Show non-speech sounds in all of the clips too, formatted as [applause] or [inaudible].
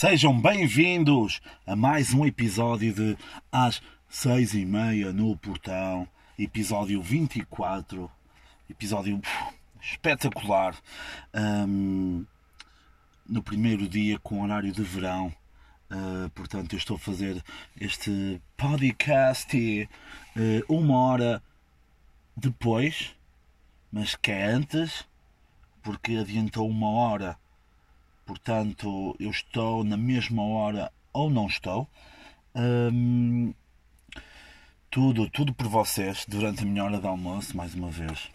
Sejam bem-vindos a mais um episódio de Às Seis e Meia no Portão, episódio 24, episódio espetacular, um, no primeiro dia com horário de verão. Uh, portanto, eu estou a fazer este podcast uh, uma hora depois, mas que é antes, porque adiantou uma hora portanto eu estou na mesma hora ou não estou. Tudo, tudo por vocês durante a minha hora de almoço, mais uma vez.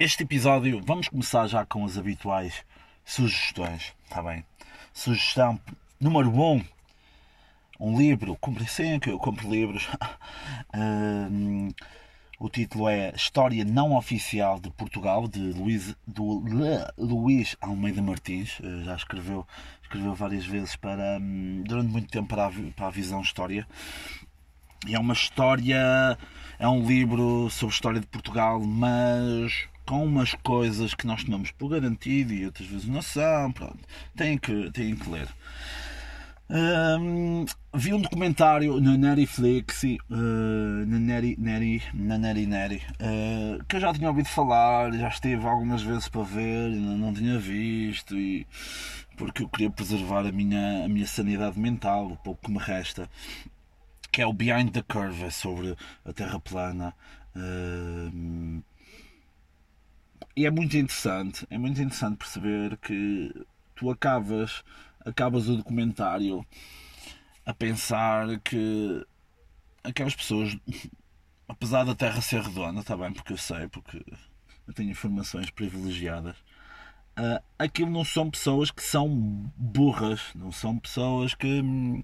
Este episódio, vamos começar já com as habituais sugestões, está bem? Sugestão número 1. Um, um livro, comprei sempre, eu compro livros. [laughs] hum, o título é História Não Oficial de Portugal, de Luís, do Luís Almeida Martins. Eh, já escreveu, escreveu várias vezes para, hum, durante muito tempo para a, para a Visão História. E é uma história, é um livro sobre história de Portugal, mas com umas coisas que nós tomamos por garantido e outras vezes não são. Pronto, têm que, têm que ler. Um, vi um documentário na Netflix, uh, na Neri, Neri, na Neri Neri, uh, que eu já tinha ouvido falar, já esteve algumas vezes para ver, não, não tinha visto, e, porque eu queria preservar a minha, a minha sanidade mental, o pouco que me resta, que é o Behind the Curve, é sobre a Terra plana. Uh, e é muito interessante, é muito interessante perceber que tu acabas acabas o documentário a pensar que aquelas pessoas, [laughs] apesar da Terra ser redonda, está bem, porque eu sei, porque eu tenho informações privilegiadas, uh, aquilo não são pessoas que são burras, não são pessoas que hum,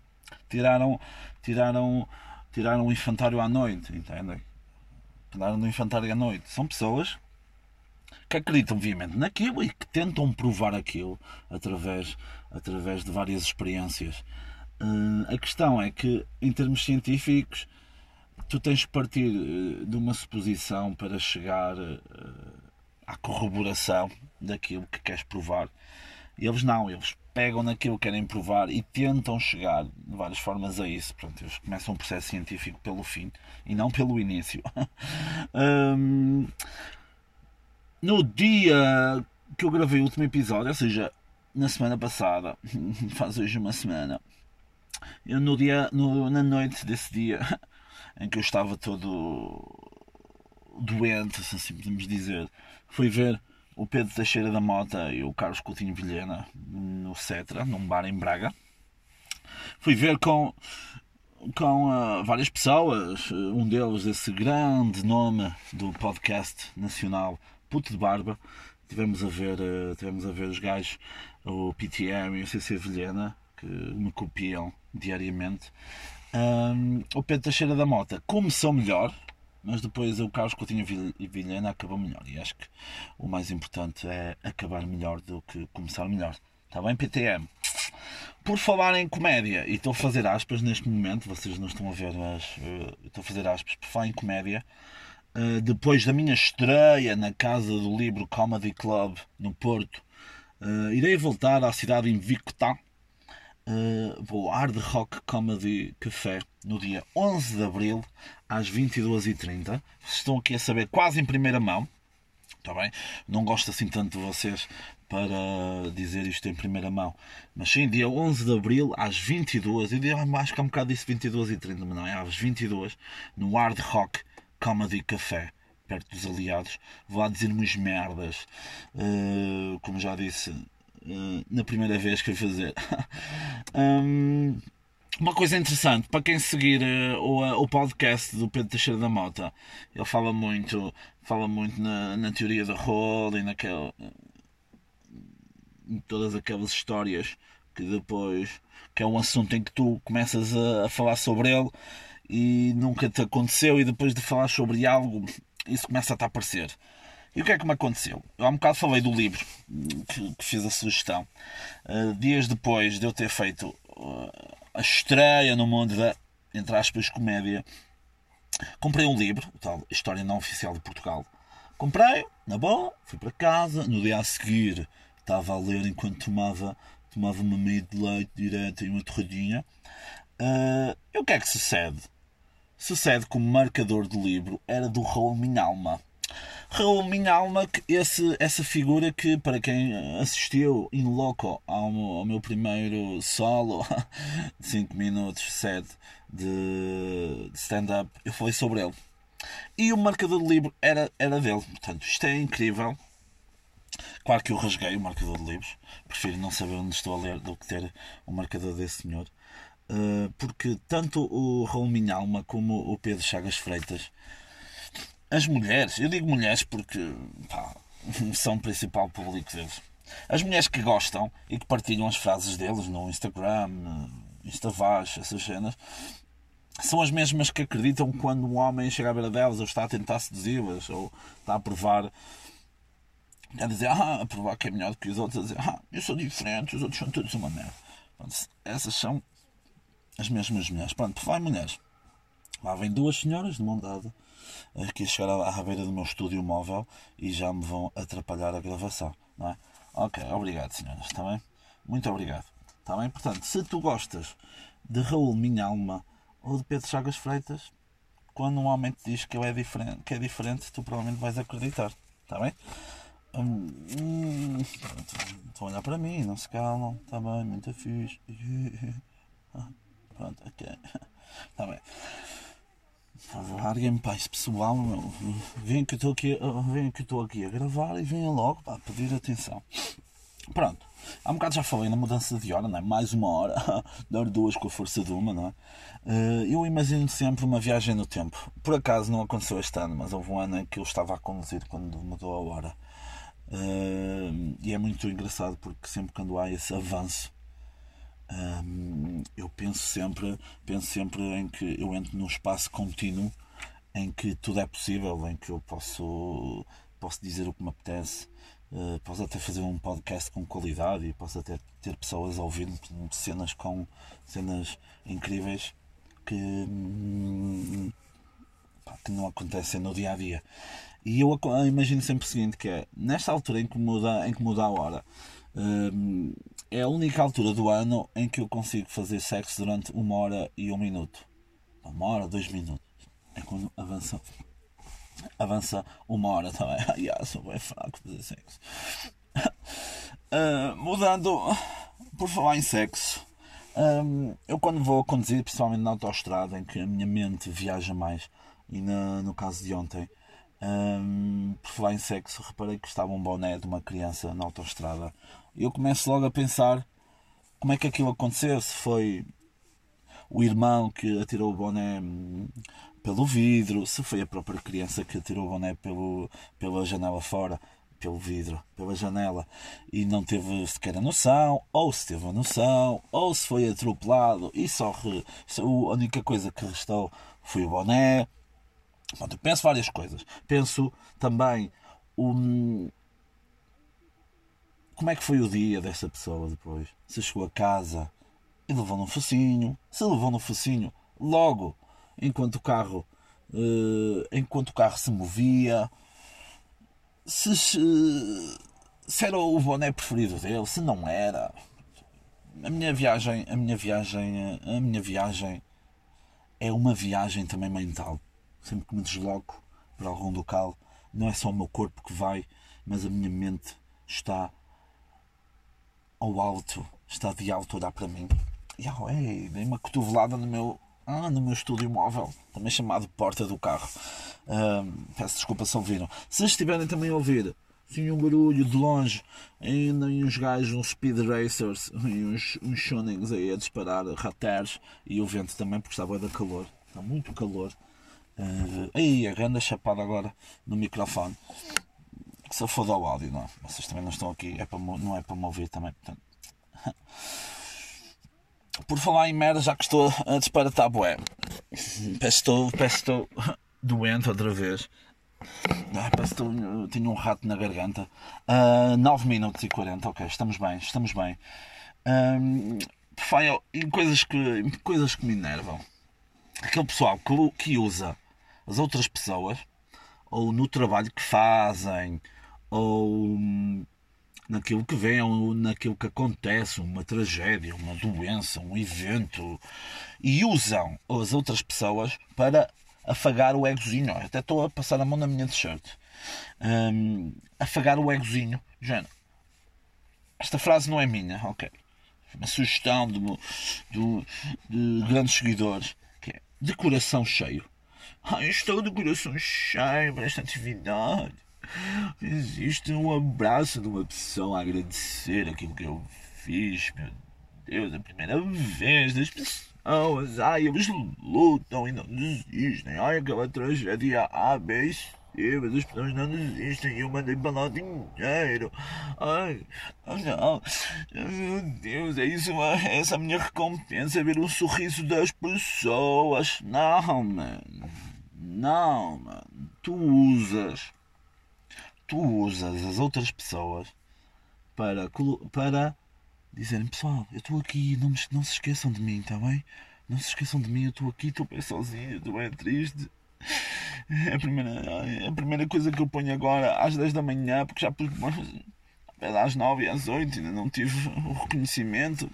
tiraram, tiraram, tiraram o infantário à noite, entendem? Tiraram o infantário à noite. São pessoas que acreditam obviamente naquilo e que tentam provar aquilo através, através de várias experiências. Uh, a questão é que, em termos científicos, tu tens que partir uh, de uma suposição para chegar uh, à corroboração daquilo que queres provar. Eles não, eles pegam naquilo que querem provar e tentam chegar de várias formas a isso. Pronto, eles começam um processo científico pelo fim e não pelo início. [laughs] um, no dia que eu gravei o último episódio, ou seja, na semana passada, [laughs] faz hoje uma semana, eu no dia, no, na noite desse dia, [laughs] em que eu estava todo doente, se assim podemos dizer, fui ver o Pedro Teixeira da Mota e o Carlos Coutinho Vilhena no Cetra, num bar em Braga. Fui ver com, com uh, várias pessoas, um deles, esse grande nome do podcast nacional, puto de barba. Tivemos a ver, uh, tivemos a ver os gajos, o PTM e o CC Vilhena, que me copiam diariamente. Um, o Pedro Teixeira da Mota começou melhor, mas depois o Carlos Coutinho e Vilhena acabou melhor. E acho que o mais importante é acabar melhor do que começar melhor. Está bem, PTM? Por falar em comédia, e estou a fazer aspas neste momento, vocês não estão a ver, mas uh, estou a fazer aspas, por falar em comédia, uh, depois da minha estreia na Casa do Livro Comedy Club no Porto, uh, irei voltar à cidade invicta. Uh, vou ao Hard Rock Comedy Café no dia 11 de Abril às 22h30. Estão aqui a saber quase em primeira mão. Está bem? Não gosto assim tanto de vocês para dizer isto em primeira mão. Mas sim, dia 11 de Abril às 22 h Eu acho que há um bocado disse 22 e 30 mas não é às 22 no Hard Rock Comedy Café, perto dos aliados. Vou lá dizer umas merdas, uh, como já disse uh, na primeira vez que fui fazer. [laughs] um, uma coisa interessante, para quem seguir uh, o, o podcast do Pedro Teixeira da Mota, ele fala muito, fala muito na, na teoria da roda e naquele, em todas aquelas histórias que depois que é um assunto em que tu começas a, a falar sobre ele e nunca te aconteceu e depois de falar sobre algo isso começa a aparecer. E o que é que me aconteceu? Eu há um bocado falei do livro que, que fiz a sugestão. Uh, dias depois de eu ter feito uh, a estreia no mundo da, entre aspas, comédia, comprei um livro, o tal História Não Oficial de Portugal. Comprei, na boa, fui para casa, no dia a seguir estava a ler enquanto tomava, tomava uma meia de leite direto e uma torradinha. Uh, e o que é que sucede? Sucede que o marcador do livro era do Raul Minhalma. Raul Minhalma, esse, essa figura que, para quem assistiu in loco ao meu, ao meu primeiro solo, [laughs] 5 minutos, 7 de, de stand-up, eu falei sobre ele. E o marcador do livro era, era dele. Portanto, isto é incrível. Claro que eu rasguei o marcador de livros. Prefiro não saber onde estou a ler do que ter o marcador desse senhor. Uh, porque tanto o Raul Minhalma como o Pedro Chagas Freitas, as mulheres, eu digo mulheres porque pá, [laughs] são o principal público deles. As mulheres que gostam e que partilham as frases deles no Instagram, Instavaz, essas cenas, são as mesmas que acreditam quando um homem chega à beira delas ou está a tentar seduzi-las ou está a provar a dizer, ah, a provar que é melhor do que os outros, a dizer, ah, eu sou diferente, os outros são todos uma merda. Essas são as mesmas mulheres. Pronto, vai mulheres. Lá vem duas senhoras de mão dada aqui a chegar à, beira do meu estúdio móvel e já me vão atrapalhar a gravação, não é? Ok, obrigado senhoras, está bem? Muito obrigado, está bem? Portanto, se tu gostas de Raul Minha Alma ou de Pedro Chagas Freitas, quando um homem te diz que, é diferente, que é diferente, tu provavelmente vais acreditar. Está bem? Hum, hum, estão a olhar para mim, não se calam. Está bem, muito fixe. [laughs] Pronto, ok. Está [laughs] bem. Larguem-me para esse pessoal, meu. Vem que estou aqui, que estou aqui a gravar e venham logo para pedir atenção. Pronto. Há um bocado já falei na mudança de hora, não é? Mais uma hora, [laughs] dar duas com a força de uma, não é? Eh, eu imagino sempre uma viagem no tempo. Por acaso não aconteceu este ano, mas houve um ano em que eu estava a conduzir quando mudou a hora. Eh, e é muito engraçado porque sempre quando há esse avanço, eu penso sempre, penso sempre em que eu entro num espaço contínuo em que tudo é possível, em que eu posso, posso dizer o que me apetece, Uh, posso até fazer um podcast com qualidade e posso até ter pessoas a ouvir cenas com cenas incríveis que, hum, pá, que não acontecem no dia a dia. E eu imagino sempre o seguinte: que é nesta altura em que muda, em que muda a hora, é a única altura do ano em que eu consigo fazer sexo durante uma hora e um minuto. Uma hora, dois minutos. É quando avança avança uma hora também. Ai, [laughs] ah, sou bem fraco fazer sexo. [laughs] Uh, mudando, por falar em sexo, um, eu quando vou conduzir, principalmente na autoestrada, em que a minha mente viaja mais, e na, no caso de ontem, um, por falar em sexo, reparei que estava um boné de uma criança na autoestrada. Eu começo logo a pensar como é que aquilo aconteceu, se foi o irmão que atirou o boné pelo vidro, se foi a própria criança que atirou o boné pelo, pela janela fora, pelo vidro, pela janela, e não teve sequer a noção, ou se teve a noção, ou se foi atropelado e só re, a única coisa que restou foi o boné. Pronto, penso várias coisas. Penso também um, como é que foi o dia dessa pessoa depois. Se chegou a casa e levou no focinho, se levou no focinho logo enquanto o carro, uh, enquanto o carro se movia, se, se era o boné preferido dele, se não era. A minha viagem, a minha viagem, a minha viagem é uma viagem também mental. Sempre que me desloco para algum local, não é só o meu corpo que vai, mas a minha mente está ao alto, está de alto a para mim. E oh, ei, dei uma cotovelada no meu, ah, no meu estúdio móvel, também chamado Porta do Carro. peço desculpa se ouviram. Se estiverem também a ouvir assim, um barulho de longe, ainda uns gajos, uns speed racers e uns, uns shonings aí a disparar rateres e o vento também, porque está a da calor, está muito calor. Uh, aí, a grande chapada agora no microfone. Se eu for ao áudio, não. Vocês também não estão aqui, é para, não é para me ouvir também. Portanto. [laughs] Por falar em merda, já que estou a disparatar bué. Peço que estou [laughs] doente outra vez. Ah, parece que estou, tenho um rato na garganta. Uh, ah, 9 minutos e 40, ok, estamos bem, estamos bem. Um, coisas que, coisas que me enervam. Aquele pessoal que, que usa as outras pessoas, ou no trabalho que fazem, ou naquilo que vem, naquilo que acontece, uma tragédia, uma doença, um evento, e usam as outras pessoas para afagar o egozinho. até estou a passar a mão na minha t-shirt. Um, afagar o egozinho. Género. Esta frase não é minha, ok. Uma sugestão de, de, de grandes seguidores. Que é de coração cheio. Ai, estou de coração cheio para esta atividade. Existe um abraço de uma pessoa a agradecer aquilo que eu fiz, meu Deus, a primeira vez das pessoas. Ai, eles lutam e não desistem. Ai, aquela tragédia A, B, C, mas as pessoas não desistem e eu mandei para lá dinheiro. Ai, não, meu Deus, é isso, é essa a minha recompensa, ver o sorriso das pessoas. Não, mano. Não, mano. Tu usas tu usas as outras pessoas para, para dizerem pessoal, eu estou aqui, não, me, não se esqueçam de mim, está bem? Não se esqueçam de mim, eu estou aqui, estou bem sozinho, estou bem triste. É a, primeira, é a primeira coisa que eu ponho agora às 10 da manhã, porque já pus às 9 e às 8 ainda não tive o reconhecimento.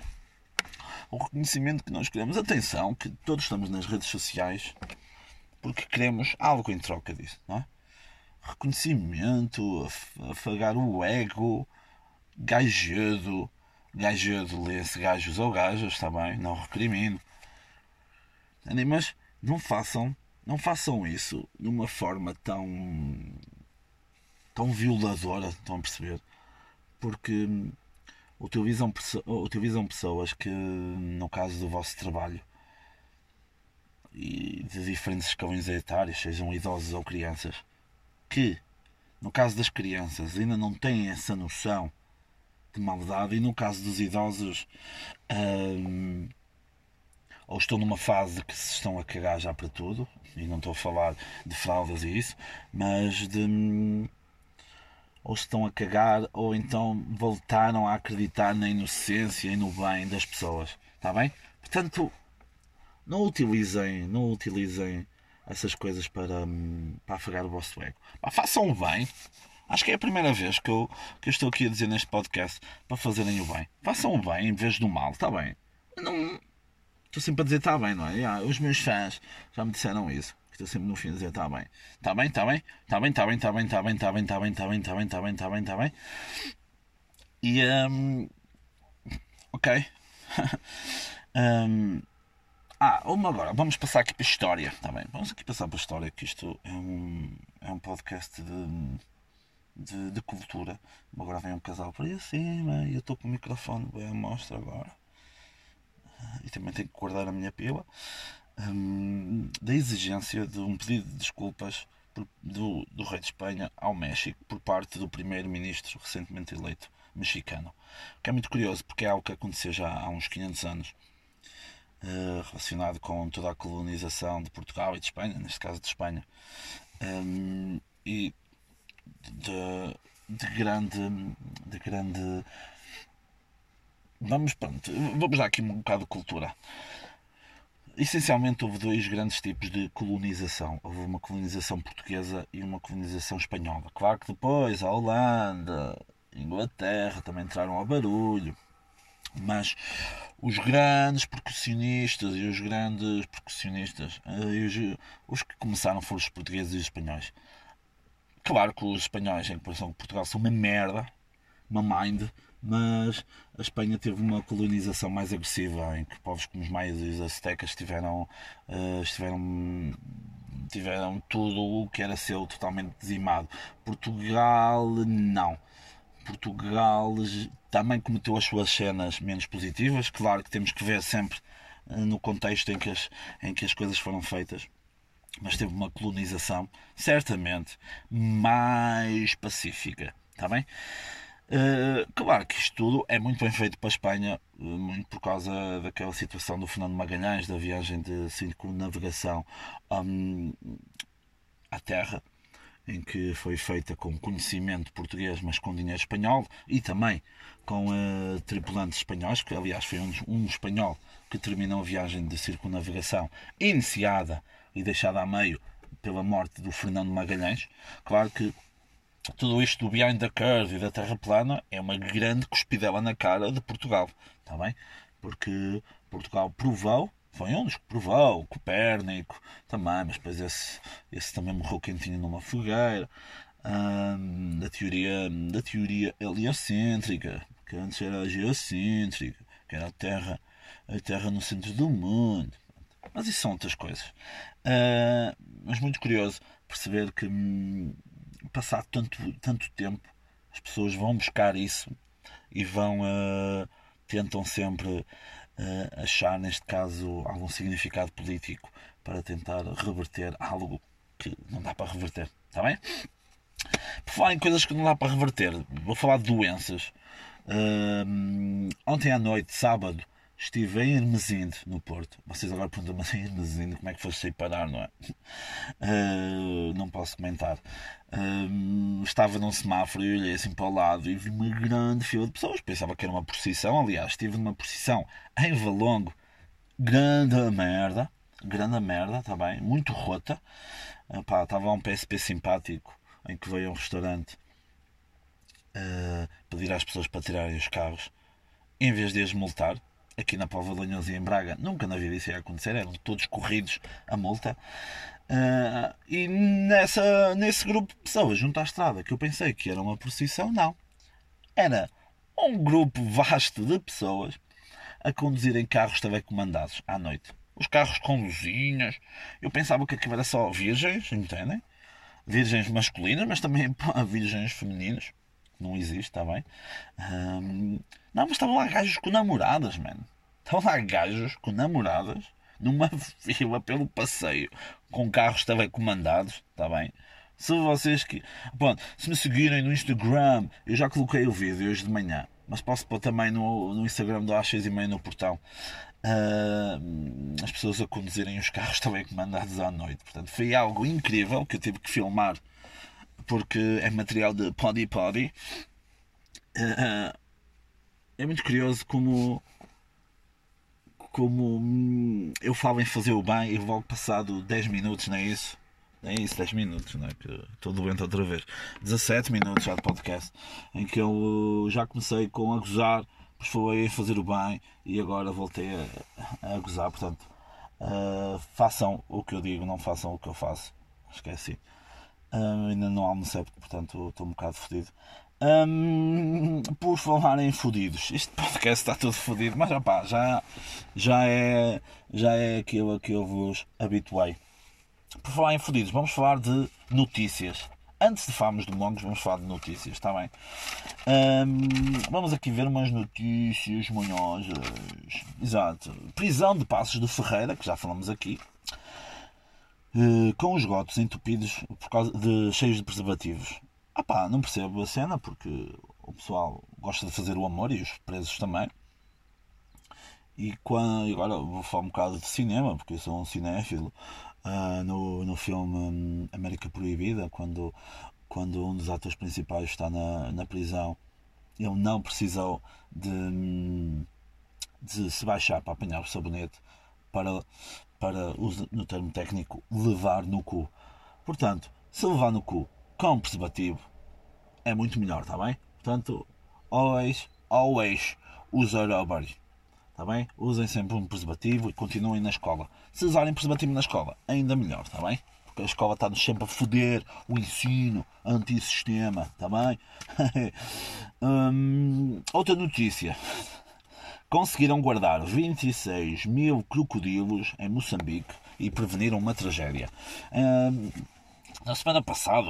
O reconhecimento que nós queremos. Atenção, que todos estamos nas redes sociais porque queremos algo em troca disso, não é? Reconhecimento, afagar o ego, gajedo. Gajedo lê-se gajos ou gajas, está bem? Não recrimino. Mas não façam, não façam isso de uma forma tão tão violadora, estão a perceber? Porque utilizam, utilizam pessoas que, no caso do vosso trabalho, e de diferentes escalões etários, sejam idosos ou crianças, que, no caso das crianças, ainda não têm essa noção de maldade, e no caso dos idosos, hum, ou estão numa fase que se estão a cagar já para tudo, e não estou a falar de fraldas e isso, mas de. Hum, ou estão a cagar, ou então voltaram a acreditar na inocência e no bem das pessoas. Está bem? Portanto, não utilizem, não utilizem essas coisas para, hum, para afagar o vosso ego. Pá, façam o bem. Acho que é a primeira vez que eu, que eu estou aqui a dizer neste podcast para fazerem o bem. Façam o bem em vez do mal, está bem? Não, estou sempre a dizer está bem, não é? Ah, os meus fãs já me disseram isso. Estou sempre no fim a dizer está bem. Está bem, está bem, está bem, está bem, está bem, está bem, está bem, está bem, está bem, está bem, está bem, está bem, está bem. E um, ok. um, ah, uma agora, vamos passar aqui para a história, tá? Vamos aqui passar para a história, que isto é um, é um podcast de, de, de cultura. Agora vem um casal por aí acima e eu estou com o microfone bem à mostra agora. E também tenho que guardar a minha pila. Um, da exigência de um pedido de desculpas por, do, do rei de Espanha ao México por parte do primeiro-ministro recentemente eleito mexicano. Que é muito curioso porque é algo que aconteceu já há uns 500 anos eh, relacionado com toda a colonização de Portugal e de Espanha, neste caso de Espanha, um, ehm, e de, de, grande. de grande. Vamos, pronto, vamos dar aqui um bocado de cultura. Essencialmente houve dois grandes tipos de colonização. Houve uma colonização portuguesa e uma colonização espanhola. Claro que depois a Holanda, Inglaterra também entraram ao barulho. Mas os grandes percussionistas e os grandes percussionistas, eh, os, os que começaram foram os portugueses e os espanhóis. Claro que os espanhóis, em comparação com Portugal, são uma merda, uma mind, mas a Espanha teve uma colonização mais agressiva, em que povos como os maias e os aztecas tiveram, uh, estiveram, tiveram tudo o que era seu totalmente dizimado. Portugal, não. Portugal também cometeu as suas cenas menos positivas. Claro que temos que ver sempre eh, no contexto em que as, em que as coisas foram feitas. Mas teve uma colonização, certamente, mais pacífica. Está bem? Uh, claro que isto tudo é muito bem feito para a Espanha, uh, muito por causa daquela situação do Fernando Magalhães, da viagem de circunnavegação um, à Terra em que foi feita com conhecimento português, mas com dinheiro espanhol, e também com uh, tripulantes espanhóis, que aliás foi um, um espanhol que terminou a viagem de circunnavegação, iniciada e deixada a meio pela morte do Fernando Magalhães. Claro que tudo isto do behind the curve e da terra plana é uma grande cuspidela na cara de Portugal, está bem? Porque Portugal provou, foi um dos que provou, Copérnico também, mas depois esse, esse também morreu quentinho numa fogueira, da, teoria, da teoria heliocêntrica, que antes era geocêntrica, que era a Terra, a Terra no centro do mundo. Mas isso são outras coisas. Uh, mas muito curioso perceber que hum, passado tanto, tanto tempo as pessoas vão buscar isso e vão uh, tentam sempre uh, achar neste caso algum significado político para tentar reverter algo que não dá para reverter, está bem? Por falar em coisas que não dá para reverter, vou falar de doenças. Uh, ontem à noite, sábado, estive em Hermesinde, no Porto. Vocês agora perguntam, mas em Hermesinde, como é que foste sair parar, não é? Uh, não posso comentar. Uh, estava num semáforo e olhei assim para o lado e vi uma grande fila de pessoas. Pensava que era uma procissão. Aliás, estive numa procissão em Valongo. Grande merda. Grande merda, está bem? Muito rota. Uh, pá, estava um PSP simpático em que veio a um restaurante uh, pedir às pessoas para tirarem os carros em vez de as multar aqui na Póvoa de Lanhoso e em Braga, nunca na vida isso ia acontecer, eram todos corridos a multa. Uh, e nessa, nesse grupo de pessoas junto à estrada, que eu pensei que era uma procissão, não. Era um grupo vasto de pessoas a conduzirem carros telecomandados à noite. Os carros com luzinhas. Eu pensava que aquilo era só virgens, entendem? Virgens masculinas, mas também [laughs] virgens femininas. Não existe, está bem? Um, não, mas estavam lá gajos com namoradas, mano. Estavam lá gajos com namoradas numa [laughs] fila pelo passeio com carros telecomandados, está bem? Se vocês que. Bom, se me seguirem no Instagram, eu já coloquei o vídeo hoje de manhã, mas posso pôr também no, no Instagram do às 6 e meia no portão. Uh, as pessoas a conduzirem os carros [laughs] também comandados à noite. Portanto, foi algo incrível que eu tive que filmar porque é material de Poddy Poddy. Uh, é muito curioso como como hum, eu falo em fazer o bem e logo passado 10 minutos, não é isso? É isso, 10 minutos, não é? Que estou doente outra vez. 17 minutos já de podcast, em que eu já comecei com a gozar, depois foi fazer o bem e agora voltei a, a gozar. Portanto, uh, façam o que eu digo, não façam o que eu faço. Esqueci. Uh, ainda não almocei, portanto estou um bocado fodido. Um, por falar em fodidos, este podcast está tudo fodido, mas opá, já, já, é, já é aquilo a que eu vos habituei. Por falar em fodidos, vamos falar de notícias. Antes de falarmos de mongos, vamos falar de notícias, está bem? Um, vamos aqui ver umas notícias manhosas. Exato. Prisão de Passos de Ferreira, que já falamos aqui. Uh, com os gotos entupidos por causa de, cheios de preservativos. Ah pá, não percebo a cena porque o pessoal gosta de fazer o amor e os presos também. E quando, agora vou falar um bocado de cinema, porque eu sou um cinéfilo. Uh, no, no filme um, América Proibida, quando, quando um dos atores principais está na, na prisão, ele não precisou de, hum, de se baixar para apanhar o sabonete para, para no termo técnico, levar no cu. Portanto, se levar no cu com preservativo é muito melhor, está bem? Portanto, always, always use rubber. Está bem? Usem sempre um preservativo e continuem na escola. Se usarem preservativo na escola, ainda melhor, está bem? Porque a escola está-nos sempre a foder o ensino antissistema, está bem? [laughs] hum, outra notícia. Conseguiram guardar 26 mil crocodilos em Moçambique e preveniram uma tragédia. Hum, na semana passada,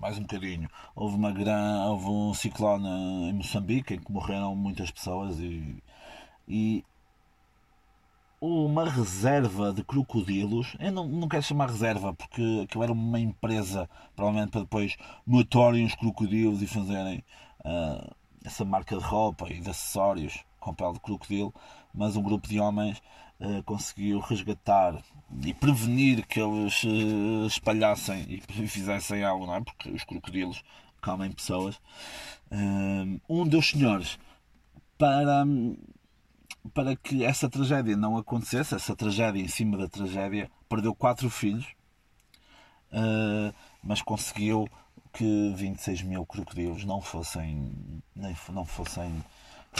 mais um bocadinho, houve, uma gran... houve um ciclone em Moçambique em que morreram muitas pessoas e, e uma reserva de crocodilos. Eu não, não quero chamar reserva porque aquilo era uma empresa, provavelmente para depois matarem os crocodilos e fazerem uh, essa marca de roupa e de acessórios com pele de crocodilo. Mas um grupo de homens uh, conseguiu resgatar e prevenir que eles uh, espalhassem e [laughs] fizessem algo, não é? Porque os crocodilos comem pessoas. Uh, um dos senhores, para, para que essa tragédia não acontecesse, essa tragédia em cima da tragédia, perdeu quatro filhos, uh, mas conseguiu que 26 mil crocodilos não fossem não fossem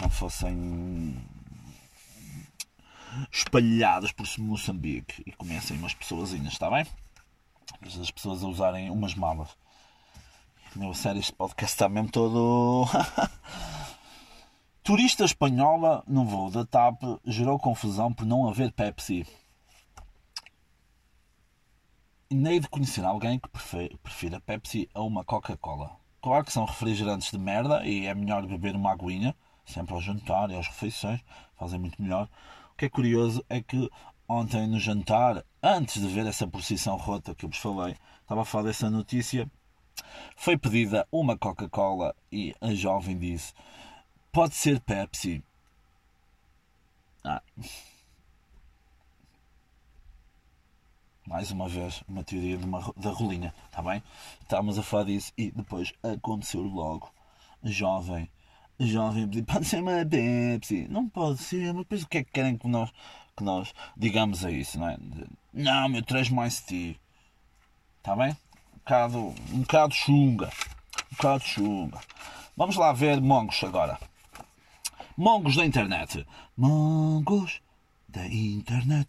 não fossem espalhados por Moçambique e comecem umas pessoas, está bem? As pessoas a usarem umas malas. Meu, sério, este podcast está mesmo todo. [laughs] Turista espanhola no voo da TAP gerou confusão por não haver Pepsi. Nem de conhecer alguém que prefira Pepsi a uma Coca-Cola. Claro que são refrigerantes de merda e é melhor beber uma aguinha, sempre ao jantar e às refeições, fazem muito melhor. Que é curioso é que ontem no jantar, antes de ver essa procissão rota que eu vos falei, estava a falar dessa notícia, foi pedida uma Coca-Cola e a jovem disse: Pode ser Pepsi. Ah. mais uma vez, uma teoria uma, da rolinha, está bem? Estávamos a falar disso e depois aconteceu logo. Jovem, jovem, [laughs] pode ser uma Pepsi, não pode ser, mas depois o que é que querem que nós, que nós digamos a isso, não é? Não, meu, traz mais ti, está bem? Um bocado, um bocado chunga, um bocado chunga. Vamos lá ver mongos agora. Mongos da internet. Mongos da internet.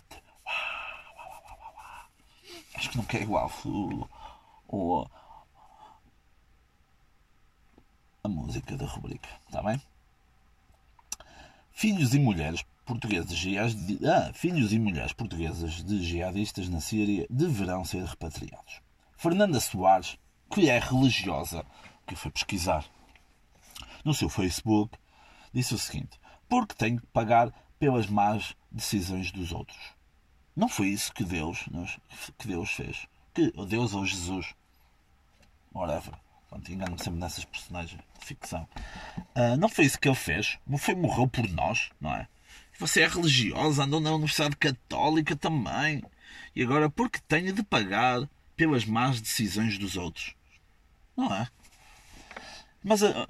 Acho que não quer igual o, música da rubrica, está bem? Filhos e mulheres portugueses ah, filhos e mulheres portuguesas de jihadistas na Síria deverão ser repatriados. Fernanda Soares, que é religiosa, que foi pesquisar no seu Facebook, disse o seguinte: porque tenho que pagar pelas más decisões dos outros. Não foi isso que Deus, que Deus fez. Que Deus ou Jesus, whatever. Engano-me sempre nessas personagens de ficção. Uh, não foi isso que ele fez. Foi morreu por nós, não é? Você é religiosa, andou na Universidade Católica também. E agora, porque tenho de pagar pelas más decisões dos outros? Não é? Mas uh,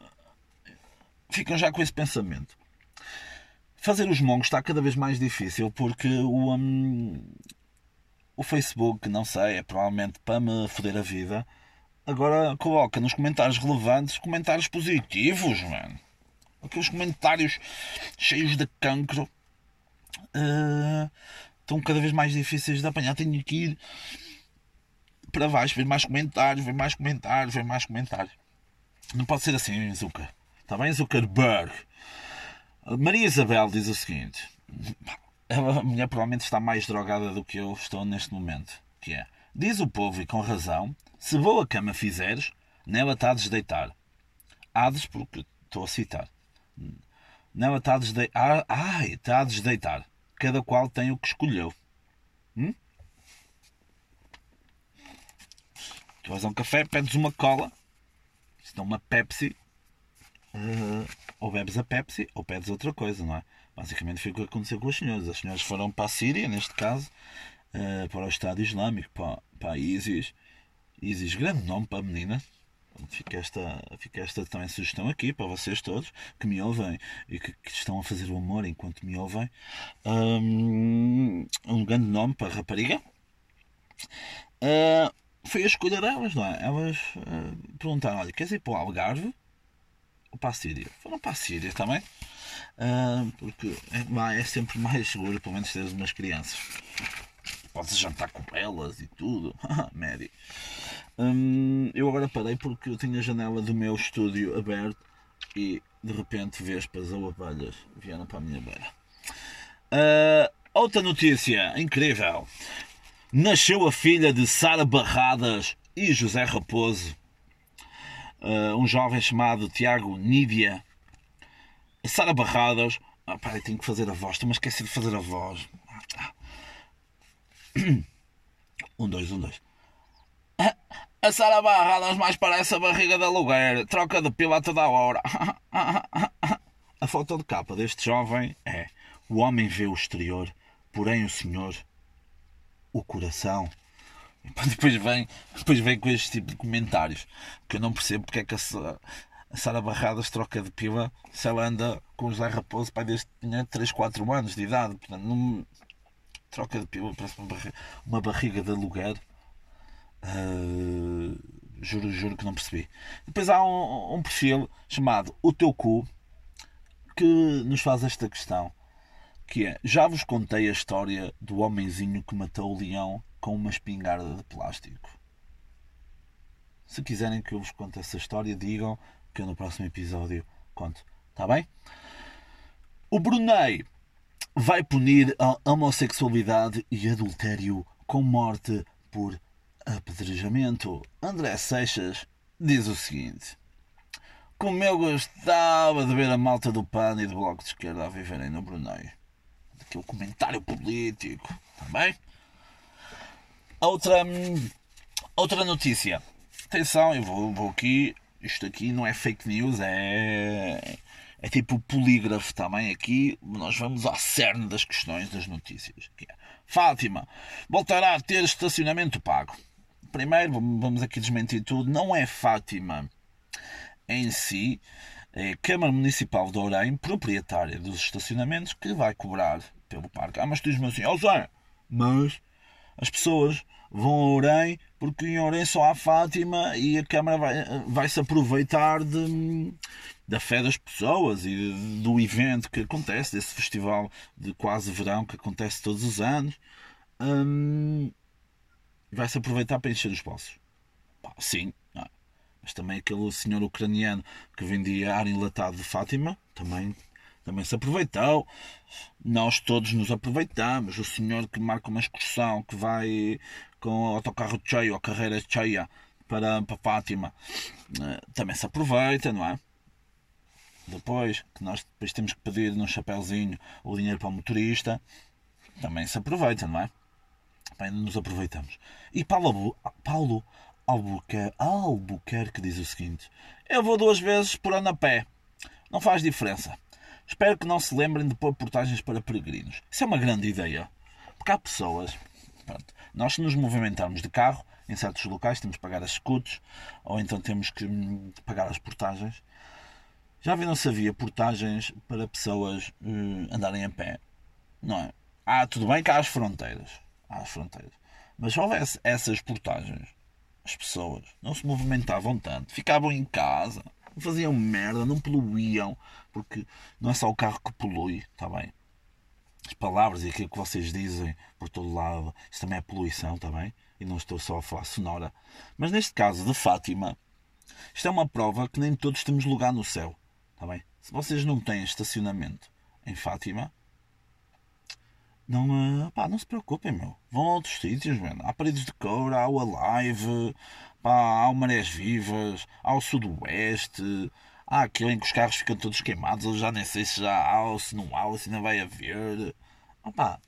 ficam já com esse pensamento fazer os mongos está cada vez mais difícil porque o, um, o Facebook, não sei, é provavelmente para me foder a vida. Agora coloca nos comentários relevantes comentários positivos, mano. Aqueles comentários cheios de cancro uh, estão cada vez mais difíceis de apanhar. Tenho que ir para baixo, ver mais comentários, ver mais comentários, ver mais comentários. Não pode ser assim, Zucker. Está bem, Zuckerberg? Maria Isabel diz o seguinte: a mulher provavelmente está mais drogada do que eu estou neste momento. Que é: Diz o povo, e com razão, se vou a cama fizeres, nela está a desdeitar. Hades, porque estou a citar. Nela está a desdeitar. Ai, está a desdeitar. Cada qual tem o que escolheu. Hum? Tu vais a um café, pedes uma cola, se dá uma Pepsi, uh, ou bebes a Pepsi ou pedes outra coisa, não é? Basicamente foi o que aconteceu com as senhoras. As senhoras foram para a Síria, neste caso, uh, para o Estado Islâmico, para, para a ISIS. ISIS, grande nome para a menina. Fica esta, fica esta também sugestão aqui para vocês todos que me ouvem e que, que estão a fazer o amor enquanto me ouvem. Um, um grande nome para a rapariga. Uh, foi a escolha delas, não é? Elas uh, perguntaram: olha, queres ir para o Algarve? ou para a Síria. Foram para a Síria também, uh, porque é, é, sempre mais seguro, pelo menos, ter umas crianças. Podes jantar com elas e tudo. [laughs] Médio. Um, eu agora parei porque eu tinha a janela do meu estúdio aberto e de repente vespas ou abelhas vieram para a minha beira. Uh, outra notícia incrível. Nasceu a filha de Sara Barradas e José Raposo uh, um jovem chamado Tiago Nídia, Sara Barradas. Ah, peraí, tenho que fazer a voz, estou-me a esquecer de fazer a voz. Um, dois, um, dois. [laughs] A Sara Barradas mais parece a barriga de aluguer, troca de pila toda a hora. [laughs] A foto de capa deste jovem é: O homem vê o exterior, porém o senhor, o coração. Depois vem, depois vem com este tipo de comentários que eu não percebo porque é que a Sara Barradas troca de pila se ela anda com o José Raposo pai, desde que tinha 3, 4 anos de idade. Portanto, não, troca de parece uma barriga, uma barriga de aluguer. Uh, Juro, juro que não percebi. Depois há um, um perfil chamado O Teu Cu que nos faz esta questão. Que é, já vos contei a história do homenzinho que matou o leão com uma espingarda de plástico. Se quiserem que eu vos conte essa história, digam que eu no próximo episódio conto. Está bem? O Brunei vai punir a homossexualidade e adultério com morte por apedrejamento. André Seixas diz o seguinte: Como eu gostava de ver a malta do PAN e do Bloco de Esquerda a viverem no Brunei. Aquele comentário político. Também. Outra, outra notícia. Atenção, eu vou, vou aqui. Isto aqui não é fake news, é é tipo polígrafo também aqui. Nós vamos ao cerne das questões das notícias. É, Fátima voltará a ter estacionamento pago. Primeiro, vamos aqui desmentir tudo. Não é Fátima em si, é a Câmara Municipal de Orem, proprietária dos estacionamentos, que vai cobrar pelo parque. Ah, mas tu diz-me assim, ó oh, Zé, mas as pessoas vão a Orem porque em Orem só há Fátima e a Câmara vai, vai se aproveitar de, da fé das pessoas e do evento que acontece, desse festival de quase verão que acontece todos os anos. Hum, vai se aproveitar para encher os poços. sim, é? mas também aquele senhor ucraniano que vendia ar enlatado de Fátima também também se aproveitou. Nós todos nos aproveitamos. O senhor que marca uma excursão que vai com o autocarro cheio, a carreira cheia para, para Fátima, eh, também se aproveita, não é? Depois, que nós depois temos que pedir num chapéuzinho o dinheiro para o motorista, também se aproveita, não é? Bem, nos aproveitamos. E Paulo, Paulo Albuquerque, Albuquerque diz o seguinte: Eu vou duas vezes por ano a pé. Não faz diferença. Espero que não se lembrem de pôr portagens para peregrinos. Isso é uma grande ideia. Porque há pessoas. Pronto, nós, se nos movimentarmos de carro, em certos locais, temos que pagar as escudos ou então temos que hum, pagar as portagens. Já viram se havia portagens para pessoas hum, andarem a pé? Não é? Ah, tudo bem que há as fronteiras. Há as fronteiras. Mas se houvesse essas portagens, as pessoas não se movimentavam tanto, ficavam em casa faziam merda, não poluíam, porque não é só o carro que polui, está bem? As palavras e aquilo que vocês dizem por todo lado, isso também é poluição, está bem? E não estou só a falar sonora. Mas neste caso de Fátima, isto é uma prova que nem todos temos lugar no céu, está bem? Se vocês não têm estacionamento em Fátima, não, uh, pá, não se preocupem, meu. Vão a outros sítios, mano. Há paredes de couro, há o Alive, pá, o Marés Vivas, há o Sudoeste, há aquele em que os carros ficam todos queimados. Eu já nem sei se já há ou se não há ou se ainda vai haver. Ah,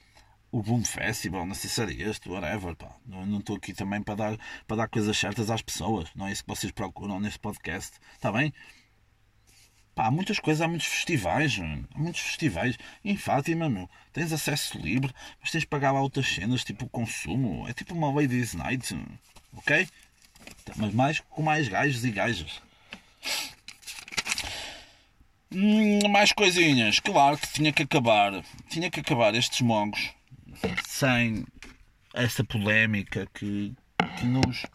o Boom Festival, não sei se era este, whatever, pá. Não estou aqui também para dar, para dar coisas certas às pessoas. Não é isso que vocês procuram neste podcast. Está bem? Pá, há muitas coisas, há muitos festivais, mano. há muitos festivais. Em Fátima, meu, tens acesso livre, mas tens de pagar lá outras cenas, tipo o consumo. É tipo uma Ladies Night, ok? Mas mais com mais gajos e gajas. Hum, mais coisinhas. Claro que tinha que acabar. Tinha que acabar estes mongos sem essa polémica que, que nos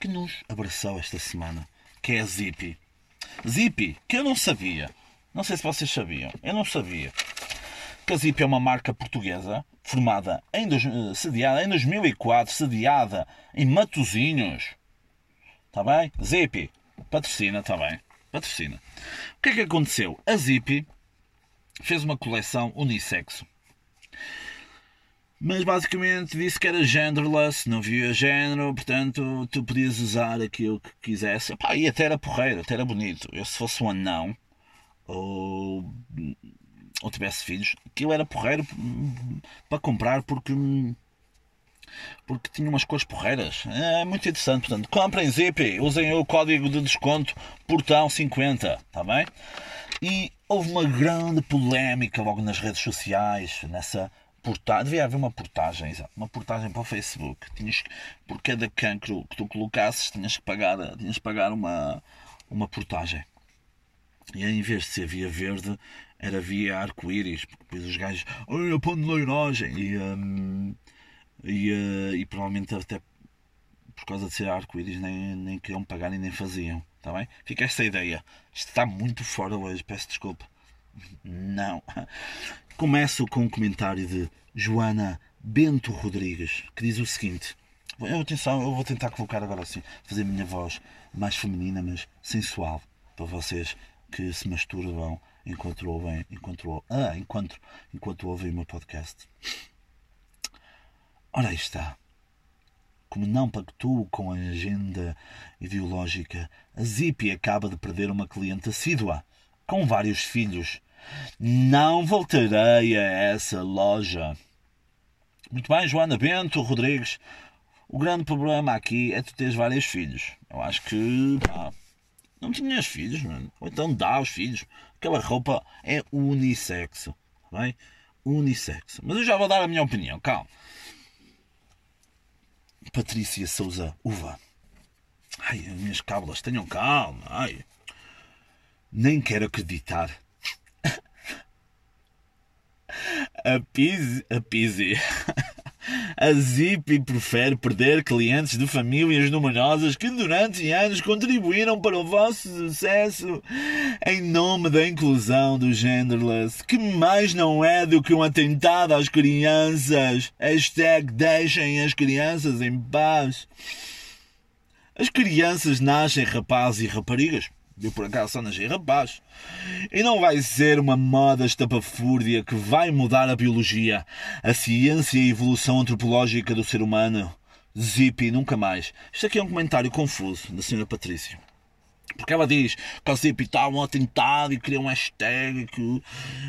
que nos abraçou esta semana, que é a Zippy. Zippy, que eu não sabia. Não sei se vocês sabiam. Eu não sabia. Que a Zippy é uma marca portuguesa formada em, eh, sediada em 2004, sediada em Matozinhos. Está bem? Zippy, patrocina também. Patrocina. O que é que aconteceu? A Zippy fez uma coleção unissexo. Mas basicamente disse que era genderless, não via género, portanto tu podias usar aquilo que quisesse. Epá, e até era porreiro, até era bonito. Eu se fosse um anão ou, ou tivesse filhos, aquilo era porreiro para comprar porque porque tinha umas cores porreiras. É muito interessante. Portanto, comprem Zip, usem o código de desconto Portão50, está bem? E houve uma grande polémica logo nas redes sociais, nessa portagem, devia haver uma portagem, uma portagem para o Facebook. Tinhas, por cada cancro que tu colocasses, tinhas que pagar, tinhas que pagar uma, uma portagem. E em vez de ser via verde, era via arco-íris, porque depois os gajos, olha, pão de leiragem, e, um, e, uh, e provavelmente até por causa de ser arco-íris, nem, nem queriam pagar e nem faziam. Está bem? Fica esta ideia. Isto está muito fora hoje, peço desculpa. Não. Começo com um comentário de Joana Bento Rodrigues, que diz o seguinte. Atenção, eu vou tentar colocar agora assim, fazer a minha voz mais feminina, mas sensual, para vocês que se masturbam enquanto ouvem, enquanto, ah, enquanto, enquanto ouvem o meu podcast. Ora aí está. Como não pactuo com a agenda ideológica, a Zipi acaba de perder uma cliente assídua, com vários filhos. Não voltarei a essa loja. Muito bem, Joana Bento Rodrigues. O grande problema aqui é tu teres vários filhos. Eu acho que pá, não tinhas filhos, mano. Ou então dá os filhos. Aquela roupa é unissexo. Tá bem? Unissexo. Mas eu já vou dar a minha opinião, calma. Patrícia Souza Uva. Ai, as minhas cábulas, tenham calma. Ai. Nem quero acreditar. [laughs] a Pizzi. A Pizzi. [laughs] A Zipi prefere perder clientes de famílias numerosas que durante anos contribuíram para o vosso sucesso em nome da inclusão do genderless, que mais não é do que um atentado às crianças. Hashtag deixem as crianças em paz. As crianças nascem rapazes e raparigas. Eu por acaso só nasci rapaz. E não vai ser uma moda estapafúrdia que vai mudar a biologia, a ciência e a evolução antropológica do ser humano. Zippy, nunca mais. Isto aqui é um comentário confuso da senhora Patrícia. Porque ela diz que a Zippy está um atentado e cria um hashtag, que...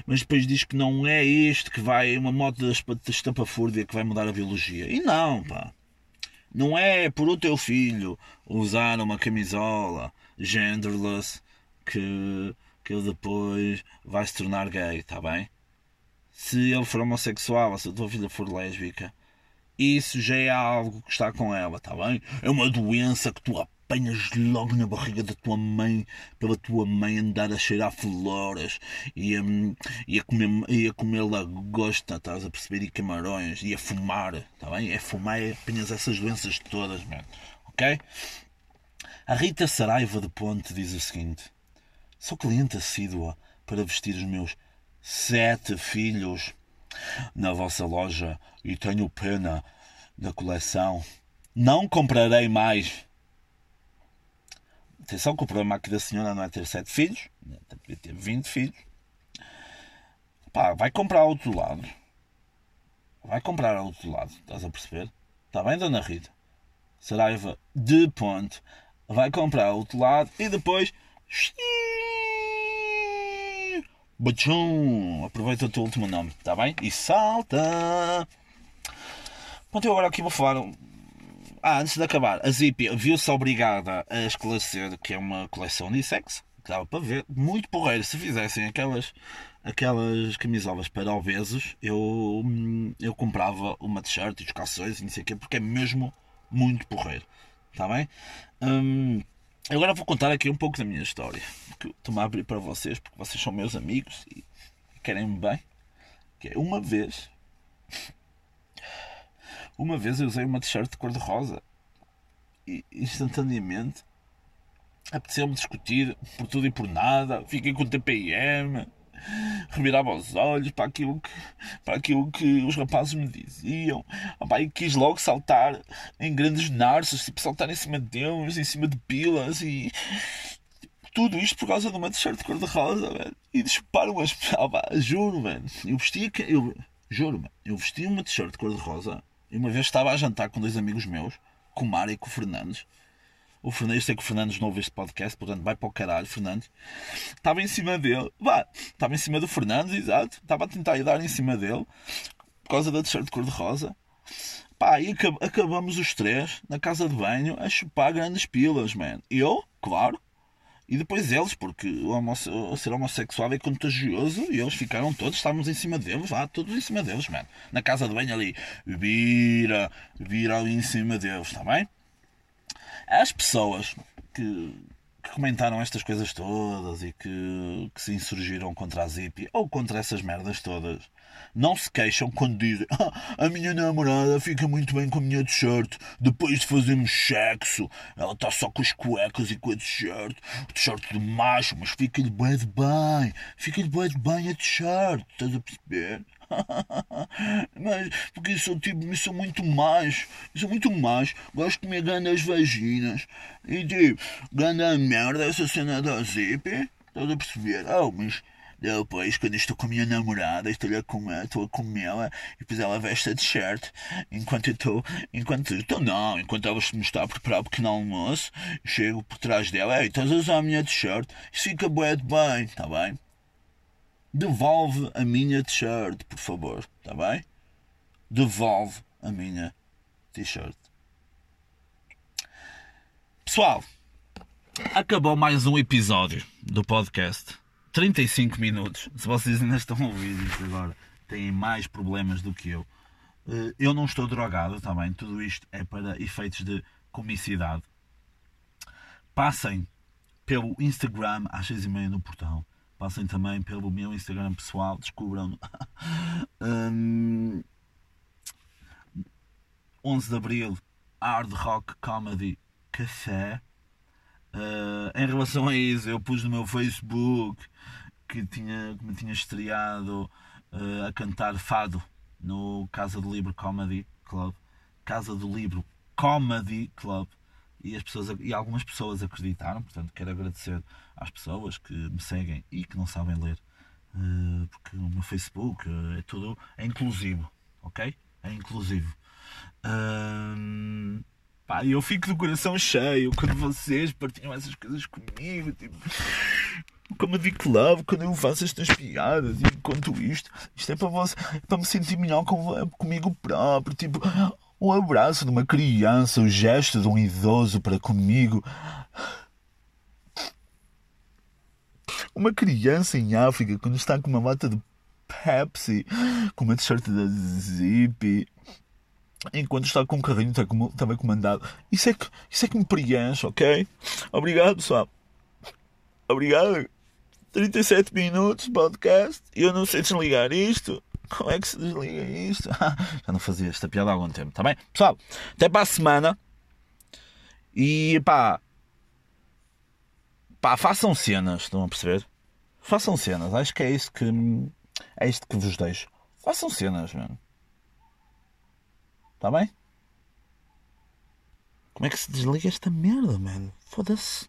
mas depois diz que não é isto, que vai uma moda estapafúrdia que vai mudar a biologia. E não, pá. Não é por o teu filho usar uma camisola genderless que, que ele depois vai se tornar gay, está bem? Se ele for homossexual, se a tua filha for lésbica, isso já é algo que está com ela, está bem? É uma doença que tu apanhas logo na barriga da tua mãe, pela tua mãe andar a cheirar flores e a, e a comer, e a comer lagosta, estás a perceber? E camarões, e a fumar, está bem? É fumar, é apanhas essas doenças todas, mano, ok? A Rita Saraiva de Ponte diz o seguinte: Sou cliente assídua para vestir os meus sete filhos na vossa loja e tenho pena da coleção. Não comprarei mais. Atenção que o problema aqui da senhora não é ter sete filhos, podia ter vinte filhos. Pá, vai comprar ao outro lado. Vai comprar ao outro lado, estás a perceber? Está bem, Dona Rita? Saraiva de Ponte vai comprar outro lado e depois. Bachum! Aproveita o teu último nome, está bem? E salta! Pronto, eu agora aqui vou falar. Ah, antes de acabar, a Zippy viu-se obrigada a esclarecer que é uma coleção sexo. Que dava para ver. Muito porreiro. Se fizessem aquelas, aquelas camisolas para obesos, eu, eu comprava uma t-shirt e os calções e não sei o quê, porque é mesmo muito porreiro. Está bem? Hum, agora vou contar aqui um pouco da minha história. Que estou-me a abrir para vocês, porque vocês são meus amigos e querem-me bem. Que é uma vez. Uma vez eu usei uma t-shirt de cor-de-rosa e instantaneamente apeteceu-me discutir por tudo e por nada. Fiquei com o TPM revirava os olhos para aquilo que, para aquilo que os rapazes me diziam. Opa, e quis logo saltar em grandes narços, tipo saltar em cima deles, em cima de pilas e. Tudo isto por causa de uma t-shirt cor-de-rosa. E chupar umas. [laughs] Opa, juro, velho. Eu vestia. Eu, juro. Eu vestia uma t-shirt cor-de-rosa e uma vez estava a jantar com dois amigos meus, com o Mário e com o Fernandes o Fernandes, sei que o Fernandes não ouve este podcast, portanto vai para o caralho, Fernandes. Estava em cima dele, vá, estava em cima do Fernandes, exato. Estava a tentar dar em cima dele por causa da t-shirt cor-de-rosa. Pá, e acabamos os três na casa de banho a chupar grandes pilas, man. Eu, claro, e depois eles, porque o, o ser homossexual é contagioso e eles ficaram todos, estávamos em cima deles, lá, todos em cima deles, mano. Na casa de banho ali, vira, vira ali em cima deles, está bem? As pessoas que, que, comentaram estas coisas todas e que, que se insurgiram contra a Zippy ou contra essas merdas todas, não se queixam quando dizem ah, a minha namorada fica muito bem com a minha t-shirt. Depois de fazermos sexo, ela está só com as cuecas e com a t-shirt. T-shirt de macho, mas fica-lhe bem de bem. Fica-lhe bem de bem a t-shirt. Estás a perceber? [laughs] mas porque eu sou tipo, eu sou muito mais, eu sou muito mais, gosto de comer grandes vaginas e tipo, grande merda essa cena da zip, estás a perceber? Oh, mas depois, quando estou com a minha namorada, estou a comer, estou a comê-la e depois ela veste a t-shirt enquanto eu estou, enquanto estou não, enquanto ela me está a preparar o pequeno almoço, chego por trás dela, ei, estás a usar a minha t-shirt? Isso fica bué de bem, está bem? Devolve a minha t-shirt, por favor, está bem? Devolve a minha t-shirt. Pessoal, acabou mais um episódio do podcast. 35 minutos. Se vocês ainda estão a ouvir isto agora, têm mais problemas do que eu. Eh, eu não estou drogado também. Tudo isto é para efeitos de comicidade. Passem pelo Instagram às 6 e meia no portão. Passem também pelo meu Instagram pessoal. Descubram. um, [laughs] 11 de Abril, Hard Rock Comedy Café. Uh, em relação a isso, eu pus no meu Facebook que, tinha, que me tinha estreado uh, a cantar fado no Casa do Livro Comedy Club. Casa do Livro Comedy Club. E, as pessoas, e algumas pessoas acreditaram, portanto, quero agradecer às pessoas que me seguem e que não sabem ler, uh, porque o meu Facebook é tudo é inclusivo, ok? É inclusivo. Uh, Pá, eu fico do coração cheio quando vocês partilham essas coisas comigo. Tipo, como eu digo love, quando eu faço estas piadas e conto isto, isto é para, você, é para me sentir melhor com, comigo próprio. Tipo, um abraço de uma criança, o gesto de um idoso para comigo. Uma criança em África, quando está com uma lata de Pepsi, com uma t-shirt da Zip enquanto está com um carrinho também comandado. Isso é que, isso é que me preenche, ok? Obrigado, pessoal. Obrigado. 37 minutos de podcast e eu não sei desligar isto. Como é que se desliga isto? [laughs] Já não fazia esta piada há algum tempo, tá bem? Pessoal, até para a semana. E pá. Pá, façam cenas, estão a perceber? Façam cenas, acho que é isso que. É isto que vos deixo. Façam cenas, mano. Tá bem? Como é que se desliga esta merda, mano? Foda-se.